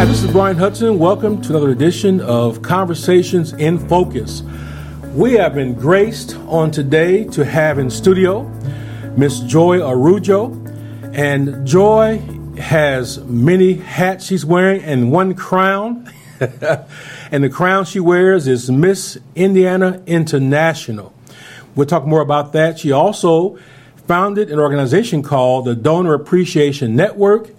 Hi, this is Brian Hudson. Welcome to another edition of Conversations in Focus. We have been graced on today to have in studio Miss Joy Arujo. And Joy has many hats she's wearing and one crown. and the crown she wears is Miss Indiana International. We'll talk more about that. She also founded an organization called the Donor Appreciation Network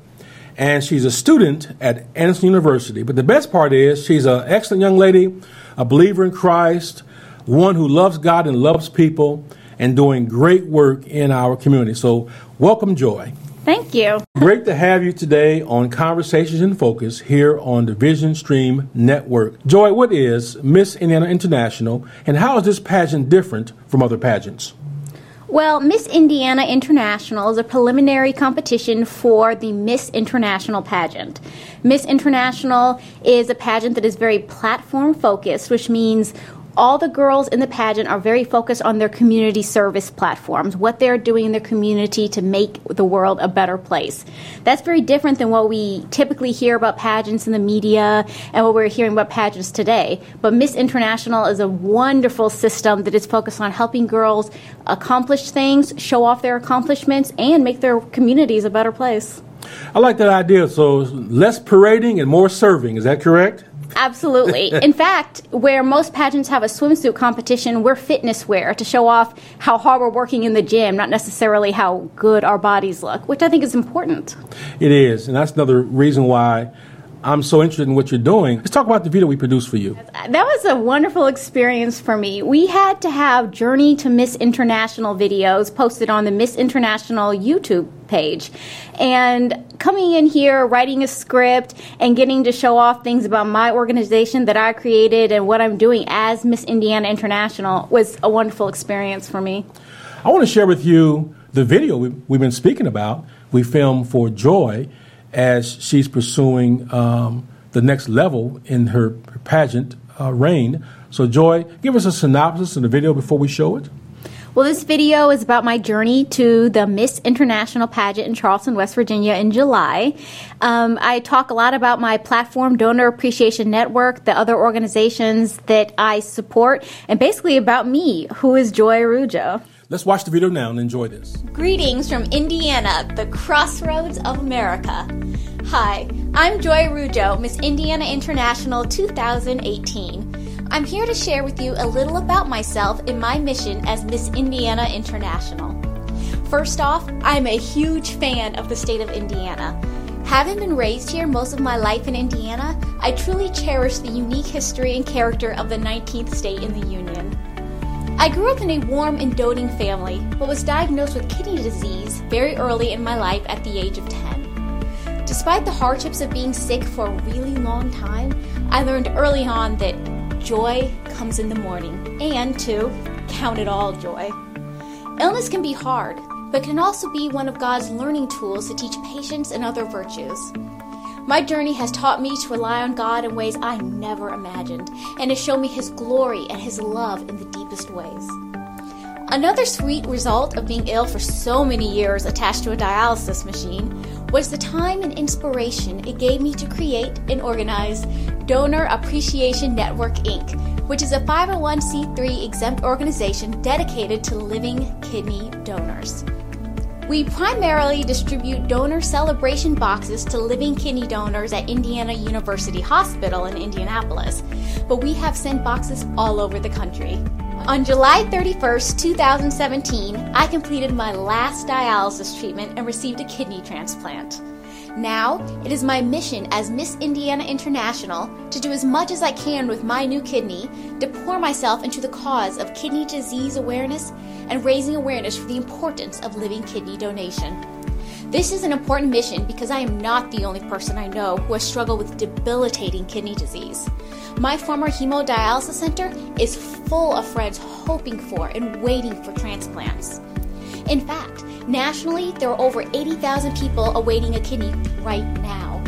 and she's a student at Anderson University. But the best part is she's an excellent young lady, a believer in Christ, one who loves God and loves people, and doing great work in our community. So, welcome, Joy. Thank you. Great to have you today on Conversations in Focus here on the Vision Stream Network. Joy, what is Miss Indiana International, and how is this pageant different from other pageants? Well, Miss Indiana International is a preliminary competition for the Miss International pageant. Miss International is a pageant that is very platform focused, which means all the girls in the pageant are very focused on their community service platforms, what they're doing in their community to make the world a better place. That's very different than what we typically hear about pageants in the media and what we're hearing about pageants today. But Miss International is a wonderful system that is focused on helping girls accomplish things, show off their accomplishments, and make their communities a better place. I like that idea. So less parading and more serving. Is that correct? Absolutely. In fact, where most pageants have a swimsuit competition, we're fitness wear to show off how hard we're working in the gym, not necessarily how good our bodies look, which I think is important. It is. And that's another reason why I'm so interested in what you're doing. Let's talk about the video we produced for you. That was a wonderful experience for me. We had to have Journey to Miss International videos posted on the Miss International YouTube page. And coming in here, writing a script, and getting to show off things about my organization that I created and what I'm doing as Miss Indiana International was a wonderful experience for me. I want to share with you the video we've been speaking about. We filmed for Joy as she's pursuing um, the next level in her pageant uh, reign. So, Joy, give us a synopsis of the video before we show it. Well, this video is about my journey to the Miss International pageant in Charleston, West Virginia in July. Um, I talk a lot about my platform, Donor Appreciation Network, the other organizations that I support, and basically about me, who is Joy Araujo. Let's watch the video now and enjoy this. Greetings from Indiana, the crossroads of America. Hi, I'm Joy Araujo, Miss Indiana International 2018. I'm here to share with you a little about myself and my mission as Miss Indiana International. First off, I'm a huge fan of the state of Indiana. Having been raised here most of my life in Indiana, I truly cherish the unique history and character of the 19th state in the Union. I grew up in a warm and doting family, but was diagnosed with kidney disease very early in my life at the age of 10. Despite the hardships of being sick for a really long time, I learned early on that joy comes in the morning, and to count it all joy. Illness can be hard, but can also be one of God's learning tools to teach patience and other virtues. My journey has taught me to rely on God in ways I never imagined, and has shown me His glory and His love in the deepest ways. Another sweet result of being ill for so many years attached to a dialysis machine was the time and inspiration it gave me to create and organize Donor Appreciation Network Inc., which is a 501c3 exempt organization dedicated to living kidney donors. We primarily distribute donor celebration boxes to living kidney donors at Indiana University Hospital in Indianapolis, but we have sent boxes all over the country. On July 31st, 2017, I completed my last dialysis treatment and received a kidney transplant. Now, it is my mission as Miss Indiana International to do as much as I can with my new kidney to pour myself into the cause of kidney disease awareness and raising awareness for the importance of living kidney donation. This is an important mission because I am not the only person I know who has struggled with debilitating kidney disease. My former hemodialysis center is full of friends hoping for and waiting for transplants. In fact, nationally, there are over 80,000 people awaiting a kidney right now.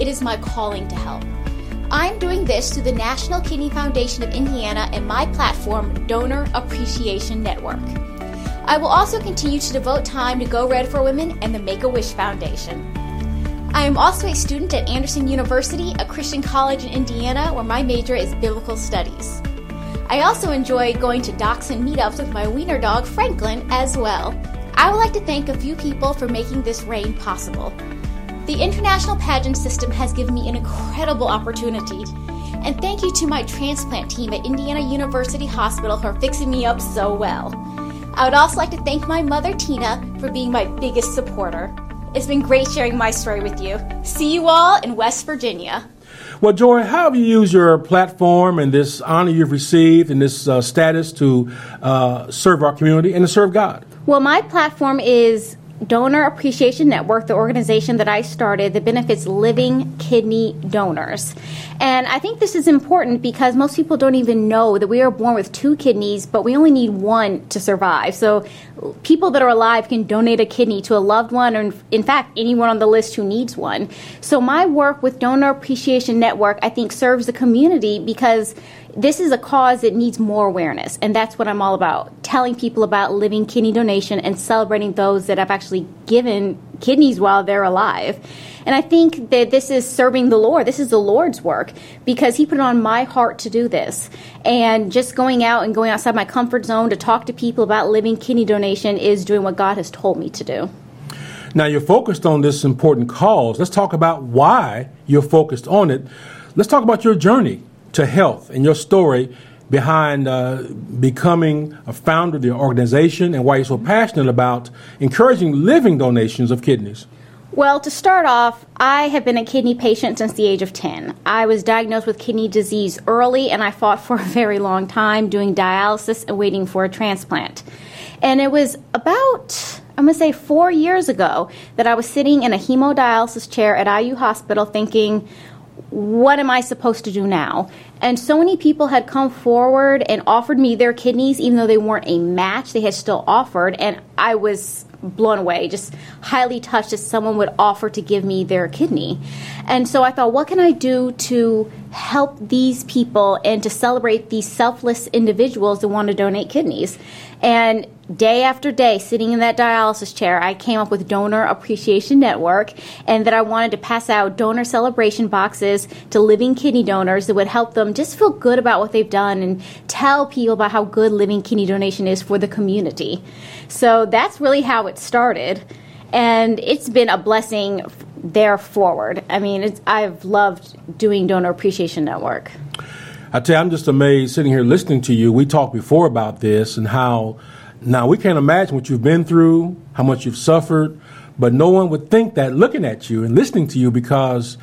It is my calling to help. I'm doing this through the National Kidney Foundation of Indiana and my platform, Donor Appreciation Network. I will also continue to devote time to Go Red for Women and the Make a Wish Foundation. I am also a student at Anderson University, a Christian college in Indiana, where my major is biblical studies. I also enjoy going to dachshund meetups with my wiener dog, Franklin, as well. I would like to thank a few people for making this reign possible. The international pageant system has given me an incredible opportunity. And thank you to my transplant team at Indiana University Hospital for fixing me up so well. I would also like to thank my mother, Tina, for being my biggest supporter. It's been great sharing my story with you. See you all in West Virginia. Well, Joy, how have you used your platform and this honor you've received and this uh, status to uh, serve our community and to serve God? Well, my platform is Donor Appreciation Network, the organization that I started that benefits living kidney donors. And I think this is important because most people don't even know that we are born with two kidneys, but we only need one to survive. So people that are alive can donate a kidney to a loved one, or in fact, anyone on the list who needs one. So my work with Donor Appreciation Network, I think, serves the community because this is a cause that needs more awareness, and that's what I'm all about telling people about living kidney donation and celebrating those that have actually given kidneys while they're alive. And I think that this is serving the Lord. This is the Lord's work because He put it on my heart to do this. And just going out and going outside my comfort zone to talk to people about living kidney donation is doing what God has told me to do. Now, you're focused on this important cause. Let's talk about why you're focused on it. Let's talk about your journey to health and your story behind uh, becoming a founder of the organization and why you're so passionate about encouraging living donations of kidneys. Well, to start off, I have been a kidney patient since the age of 10. I was diagnosed with kidney disease early and I fought for a very long time doing dialysis and waiting for a transplant. And it was about, I'm going to say, four years ago that I was sitting in a hemodialysis chair at IU Hospital thinking, what am I supposed to do now? And so many people had come forward and offered me their kidneys, even though they weren't a match, they had still offered. And I was blown away, just highly touched that someone would offer to give me their kidney. And so I thought, what can I do to help these people and to celebrate these selfless individuals that want to donate kidneys? And day after day, sitting in that dialysis chair, I came up with Donor Appreciation Network and that I wanted to pass out donor celebration boxes to living kidney donors that would help them just feel good about what they've done and tell people about how good living kidney donation is for the community. So that's really how it started. And it's been a blessing there forward. I mean, I've loved doing Donor Appreciation Network. I tell you, I'm just amazed sitting here listening to you. We talked before about this and how now we can't imagine what you've been through, how much you've suffered, but no one would think that looking at you and listening to you because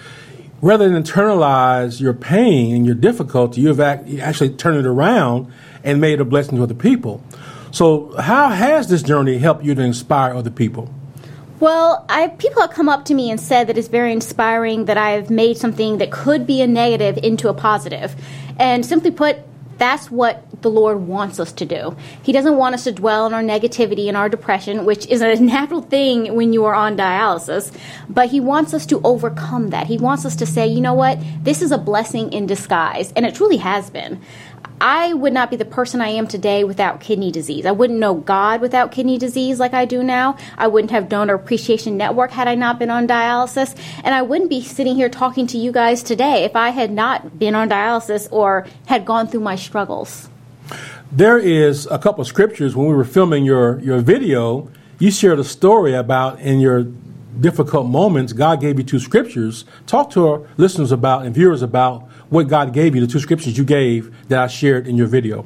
rather than internalize your pain and your difficulty, you've actually turned it around and made a blessing to other people. So, how has this journey helped you to inspire other people? Well, I, people have come up to me and said that it's very inspiring that I've made something that could be a negative into a positive. And simply put, that's what the Lord wants us to do. He doesn't want us to dwell on our negativity and our depression, which is a natural thing when you are on dialysis, but He wants us to overcome that. He wants us to say, you know what, this is a blessing in disguise, and it truly has been. I would not be the person I am today without kidney disease. I wouldn't know God without kidney disease like I do now. I wouldn't have Donor Appreciation Network had I not been on dialysis. And I wouldn't be sitting here talking to you guys today if I had not been on dialysis or had gone through my struggles. There is a couple of scriptures when we were filming your, your video. You shared a story about in your difficult moments, God gave you two scriptures. Talk to our listeners about and viewers about what God gave you, the two scriptures you gave that I shared in your video.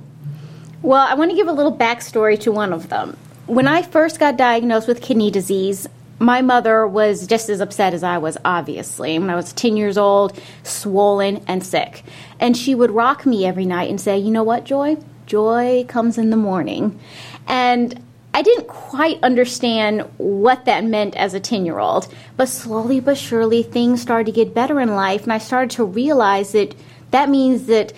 Well, I want to give a little backstory to one of them. When I first got diagnosed with kidney disease, my mother was just as upset as I was, obviously. When I was 10 years old, swollen and sick. And she would rock me every night and say, You know what, Joy? Joy comes in the morning. And I didn't quite understand what that meant as a 10 year old, but slowly but surely things started to get better in life, and I started to realize that that means that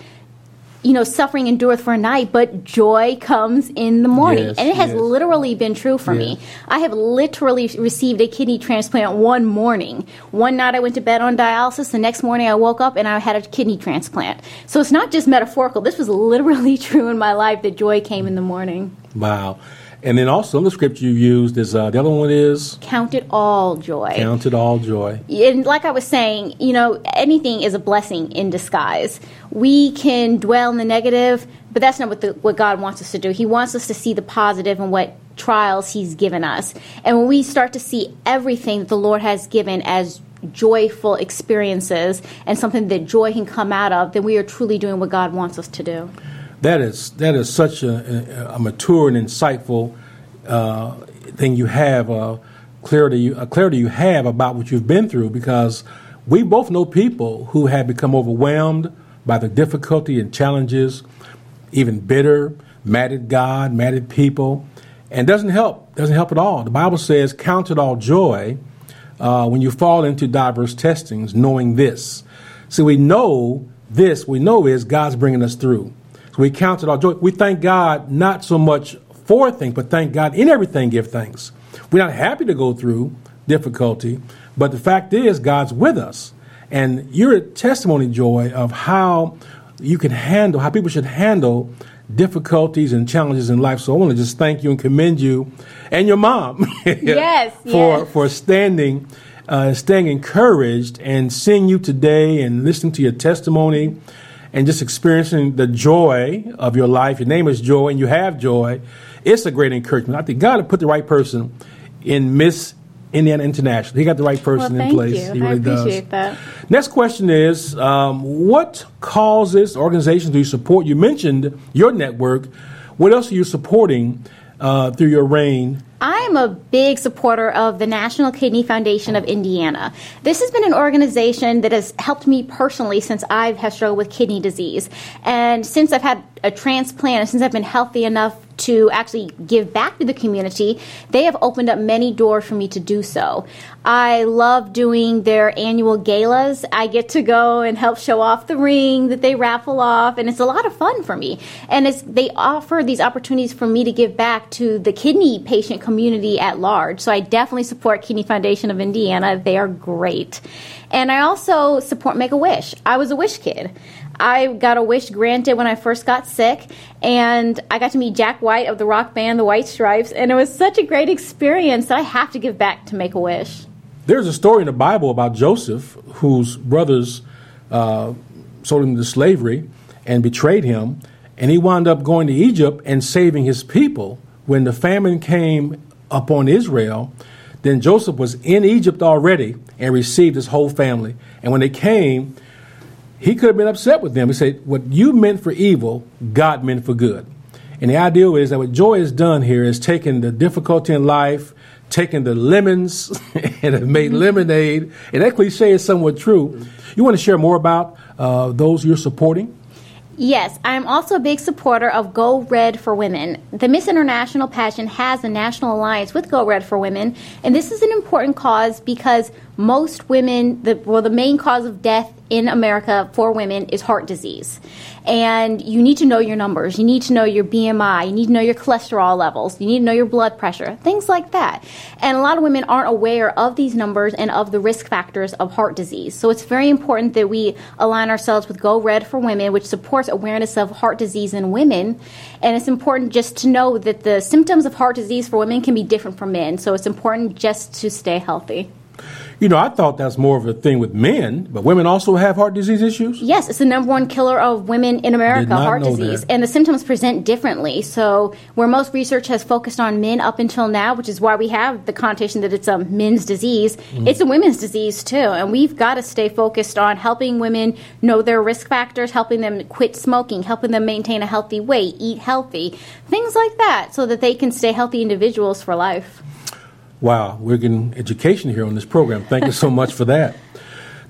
you know, suffering endureth for a night, but joy comes in the morning. Yes, and it has yes. literally been true for yes. me. I have literally received a kidney transplant one morning. One night I went to bed on dialysis. The next morning I woke up and I had a kidney transplant. So it's not just metaphorical. This was literally true in my life that joy came in the morning. Wow. And then also in the scripture you used is uh, the other one is Count it all joy. count it all joy. and like I was saying, you know, anything is a blessing in disguise. We can dwell in the negative, but that's not what the, what God wants us to do. He wants us to see the positive and what trials He's given us. And when we start to see everything that the Lord has given as joyful experiences and something that joy can come out of, then we are truly doing what God wants us to do. That is that is such a, a mature and insightful uh, thing you have uh, clarity a clarity you have about what you've been through because we both know people who have become overwhelmed by the difficulty and challenges, even bitter, mad at God, mad at people, and doesn't help doesn't help at all. The Bible says, "Count it all joy uh, when you fall into diverse testings, knowing this." So we know this. We know is God's bringing us through. So we count it all joy. We thank God not so much for things, but thank God in everything. Give thanks. We're not happy to go through difficulty, but the fact is God's with us, and you're a testimony, Joy, of how you can handle how people should handle difficulties and challenges in life. So I want to just thank you and commend you and your mom Yes, for yes. for standing uh, staying encouraged and seeing you today and listening to your testimony and just experiencing the joy of your life. Your name is Joy and you have joy. It's a great encouragement. I think God had put the right person in Miss Indiana International. He got the right person Well, in place. you. He I really appreciate does. that. Next question is um, What causes, organizations do you support? You mentioned your network. What else are you supporting uh, through your reign? I'm a big supporter of the National Kidney Foundation of Indiana. This has been an organization that has helped me personally since I have struggled with kidney disease. And since I've had a transplant and since I've been healthy enough to actually give back to the community, they have opened up many doors for me to do so. I love doing their annual galas. I get to go and help show off the ring that they raffle off, and it's a lot of fun for me. And it's, they offer these opportunities for me to give back to the kidney patient community at large. So I definitely support Kidney Foundation of Indiana. They are great. And I also support Make a Wish. I was a wish kid. I got a wish granted when I first got sick, and I got to meet Jack White of the rock band The White Stripes, and it was such a great experience that I have to give back to Make a Wish. There's a story in the Bible about Joseph, whose brothers uh, sold him to slavery and betrayed him, and he wound up going to Egypt and saving his people. When the famine came upon Israel, then Joseph was in Egypt already and received his whole family. And when they came, he could have been upset with them. He said, What you meant for evil, God meant for good. And the idea is that what Joy has done here is taken the difficulty in life, taken the lemons, and have made lemonade. And that cliche is somewhat true. You want to share more about uh, those you're supporting? Yes, I'm also a big supporter of Go Red for Women. The Miss International pageant has a national alliance with Go Red for Women, and this is an important cause because most women, the, well, the main cause of death in America for women is heart disease. And you need to know your numbers. You need to know your BMI. You need to know your cholesterol levels. You need to know your blood pressure, things like that. And a lot of women aren't aware of these numbers and of the risk factors of heart disease. So it's very important that we align ourselves with Go Red for Women, which supports awareness of heart disease in women. And it's important just to know that the symptoms of heart disease for women can be different from men. So it's important just to stay healthy. You know, I thought that's more of a thing with men, but women also have heart disease issues? Yes, it's the number one killer of women in America, heart disease. that. And the symptoms present differently. So, where most research has focused on men up until now, which is why we have the connotation that it's a men's disease, Mm-hmm. it's a women's disease too. And we've got to stay focused on helping women know their risk factors, helping them quit smoking, helping them maintain a healthy weight, eat healthy, things like that, so that they can stay healthy individuals for life. Wow, we're getting education here on this program. Thank you so much for that.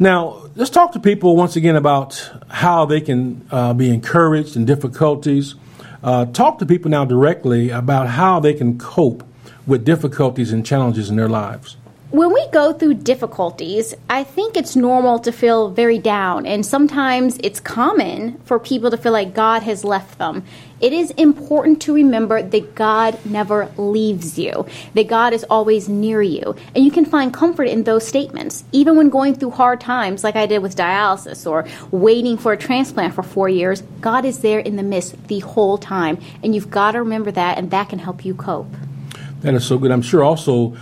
Now, let's talk to people once again about how they can uh, be encouraged in difficulties. Uh, talk to people now directly about how they can cope with difficulties and challenges in their lives. When we go through difficulties, I think it's normal to feel very down, and sometimes it's common for people to feel like God has left them. It is important to remember that God never leaves you, that God is always near you, and you can find comfort in those statements. Even when going through hard times, like I did with dialysis or waiting for a transplant for four years, God is there in the midst the whole time, and you've got to remember that, and that can help you cope. That is so good. I'm sure also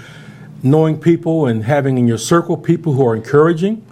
knowing people and having in your circle people who are encouraging.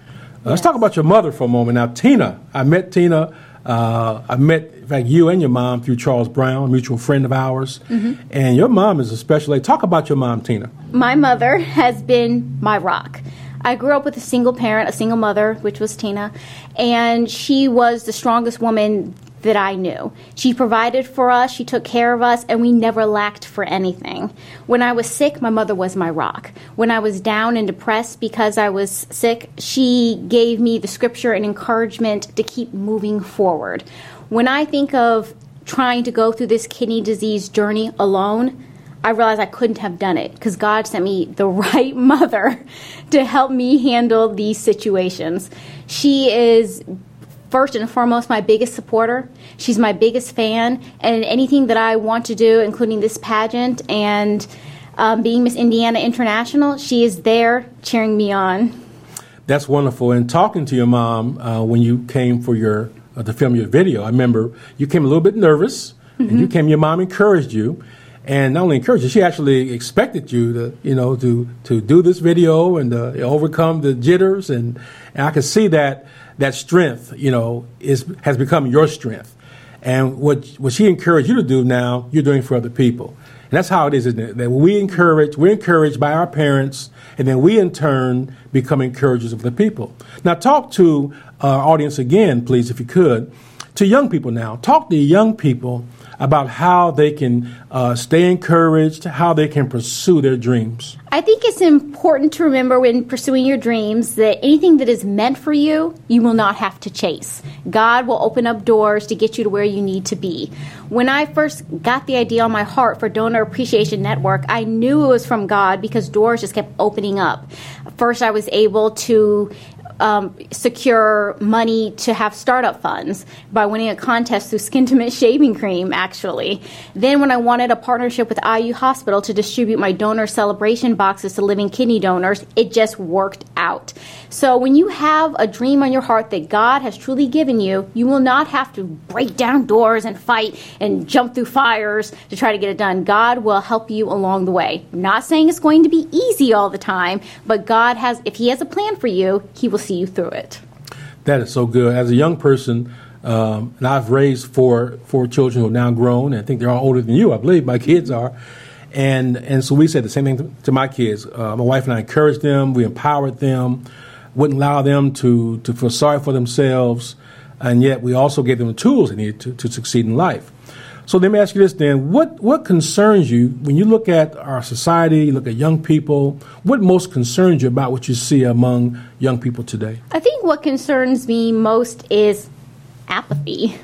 Uh, Let's talk about your mother for a moment. Now, Tina, I met Tina. Uh, I met, in fact, you and your mom through Charles Brown, a mutual friend of ours. Mm-hmm. And your mom is a special. Talk about your mom, Tina. My mother has been my rock. I grew up with a single parent, a single mother, which was Tina, and she was the strongest woman that I knew. She provided for us, she took care of us, and we never lacked for anything. When I was sick, my mother was my rock. When I was down and depressed because I was sick, she gave me the scripture and encouragement to keep moving forward. When I think of trying to go through this kidney disease journey alone, I realized I couldn't have done it because God sent me the right mother to help me handle these situations. She is first and foremost my biggest supporter. She's my biggest fan, and anything that I want to do, including this pageant and um, being Miss Indiana International, she is there cheering me on. That's wonderful. And talking to your mom uh, when you came for your uh, to film your video, I remember you came a little bit nervous, mm-hmm. and you came. Your mom encouraged you, and not only encouraged you, she actually expected you to, you know, to to do this video and uh, overcome the jitters, and, and I could see that that strength, you know, is has become your strength. And what what she encouraged you to do now, you're doing for other people. And that's how it is, isn't it? That we encourage, we're encouraged by our parents, and then we in turn become encouragers of the people. Now, talk to uh, our audience again, please, if you could, to young people now. Talk to young people about how they can uh, stay encouraged, how they can pursue their dreams? I think it's important to remember when pursuing your dreams that anything that is meant for you, you will not have to chase. God will open up doors to get you to where you need to be. When I first got the idea on my heart for Donor Appreciation Network, I knew it was from God because doors just kept opening up. First, I was able to um, secure money to have startup funds by winning a contest through Skintimate shaving cream, actually. Then, when I wanted a partnership with IU Hospital to distribute my donor celebration boxes to living kidney donors, it just worked out. So, when you have a dream on your heart that God has truly given you, you will not have to break down doors and fight and jump through fires to try to get it done. God will help you along the way. Not saying it's going to be easy all the time, but God has, if He has a plan for you, He will see see you through it. That is so good. As a young person, um, and I've raised four four children who are now grown, and I think they're all older than you. I believe my kids are, and and so we said the same thing to, my kids. Uh, my wife and I encouraged them, we empowered them, wouldn't allow them to to feel sorry for themselves, and yet we also gave them the tools they needed to, to succeed in life. So let me ask you this then. What, what concerns you when you look at our society, you look at young people, what most concerns you about what you see among young people today? I think what concerns me most is apathy.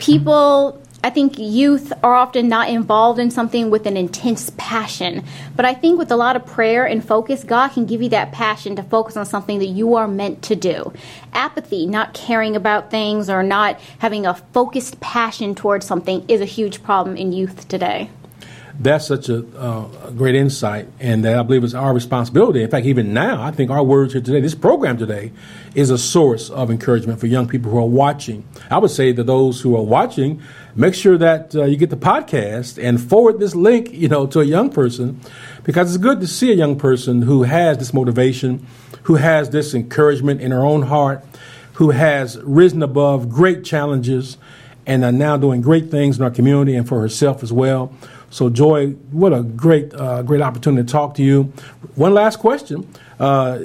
People I think youth are often not involved in something with an intense passion. But I think with a lot of prayer and focus, God can give you that passion to focus on something that you are meant to do. Apathy, not caring about things or not having a focused passion towards something, is a huge problem in youth today that's such a, uh, great insight, and that I believe is our responsibility. In fact, even now, I think our words here today, this program today, is a source of encouragement for young people who are watching. I would say that those who are watching, make sure that uh, you get the podcast and forward this link, you know, to a young person, because it's good to see a young person who has this motivation, who has this encouragement in her own heart, who has risen above great challenges, and are now doing great things in our community and for herself as well. So, Joy, what a great, uh, great opportunity to talk to you. One last question. Uh,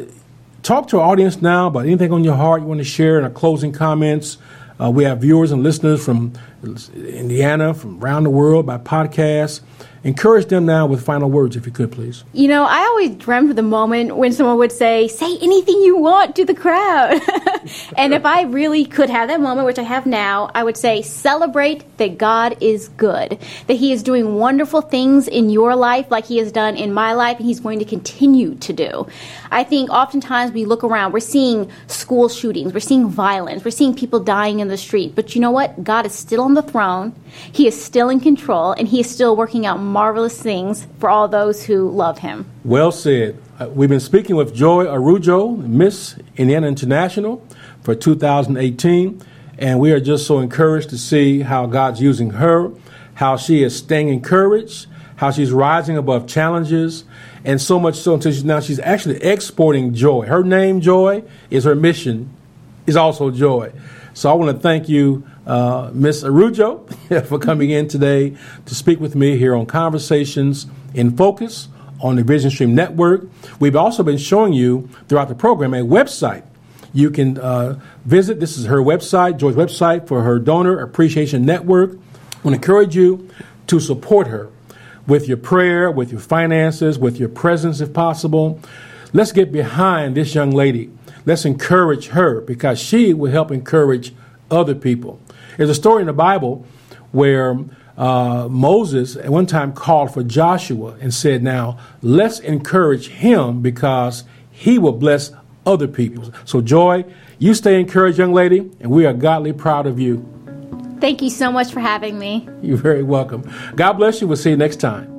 talk to our audience now about anything on your heart you want to share in our closing comments. Uh, we have viewers and listeners from Indiana, from around the world by podcast. Encourage them now with final words, if you could, please. You know, I always dreamed of the moment when someone would say, Say anything you want to the crowd. and if I really could have that moment, which I have now, I would say, Celebrate that God is good, that He is doing wonderful things in your life like He has done in my life, and He's going to continue to do. I think oftentimes we look around, we're seeing school shootings, we're seeing violence, we're seeing people dying in the street. But you know what? God is still on the throne, He is still in control, and He is still working out marvelous things for all those who love him. Well said. Uh, we've been speaking with Joy Arujo, Miss Indiana International for 2018, and we are just so encouraged to see how God's using her, how she is staying encouraged, how she's rising above challenges, and so much so until she's, now she's actually exporting joy. Her name, Joy, is her mission, is also joy. So I want to thank you, uh, Miss Arujo, for coming in today to speak with me here on Conversations in Focus on the Vision Stream Network. We've also been showing you throughout the program a website you can uh, visit. This is her website, Joy's website for her Donor Appreciation Network. I want to encourage you to support her with your prayer, with your finances, with your presence if possible. Let's get behind this young lady. Let's encourage her because she will help encourage other people. There's a story in the Bible where uh, Moses at one time called for Joshua and said, Now let's encourage him because he will bless other people. So, Joy, you stay encouraged, young lady, and we are godly proud of you. Thank you so much for having me. You're very welcome. God bless you. We'll see you next time.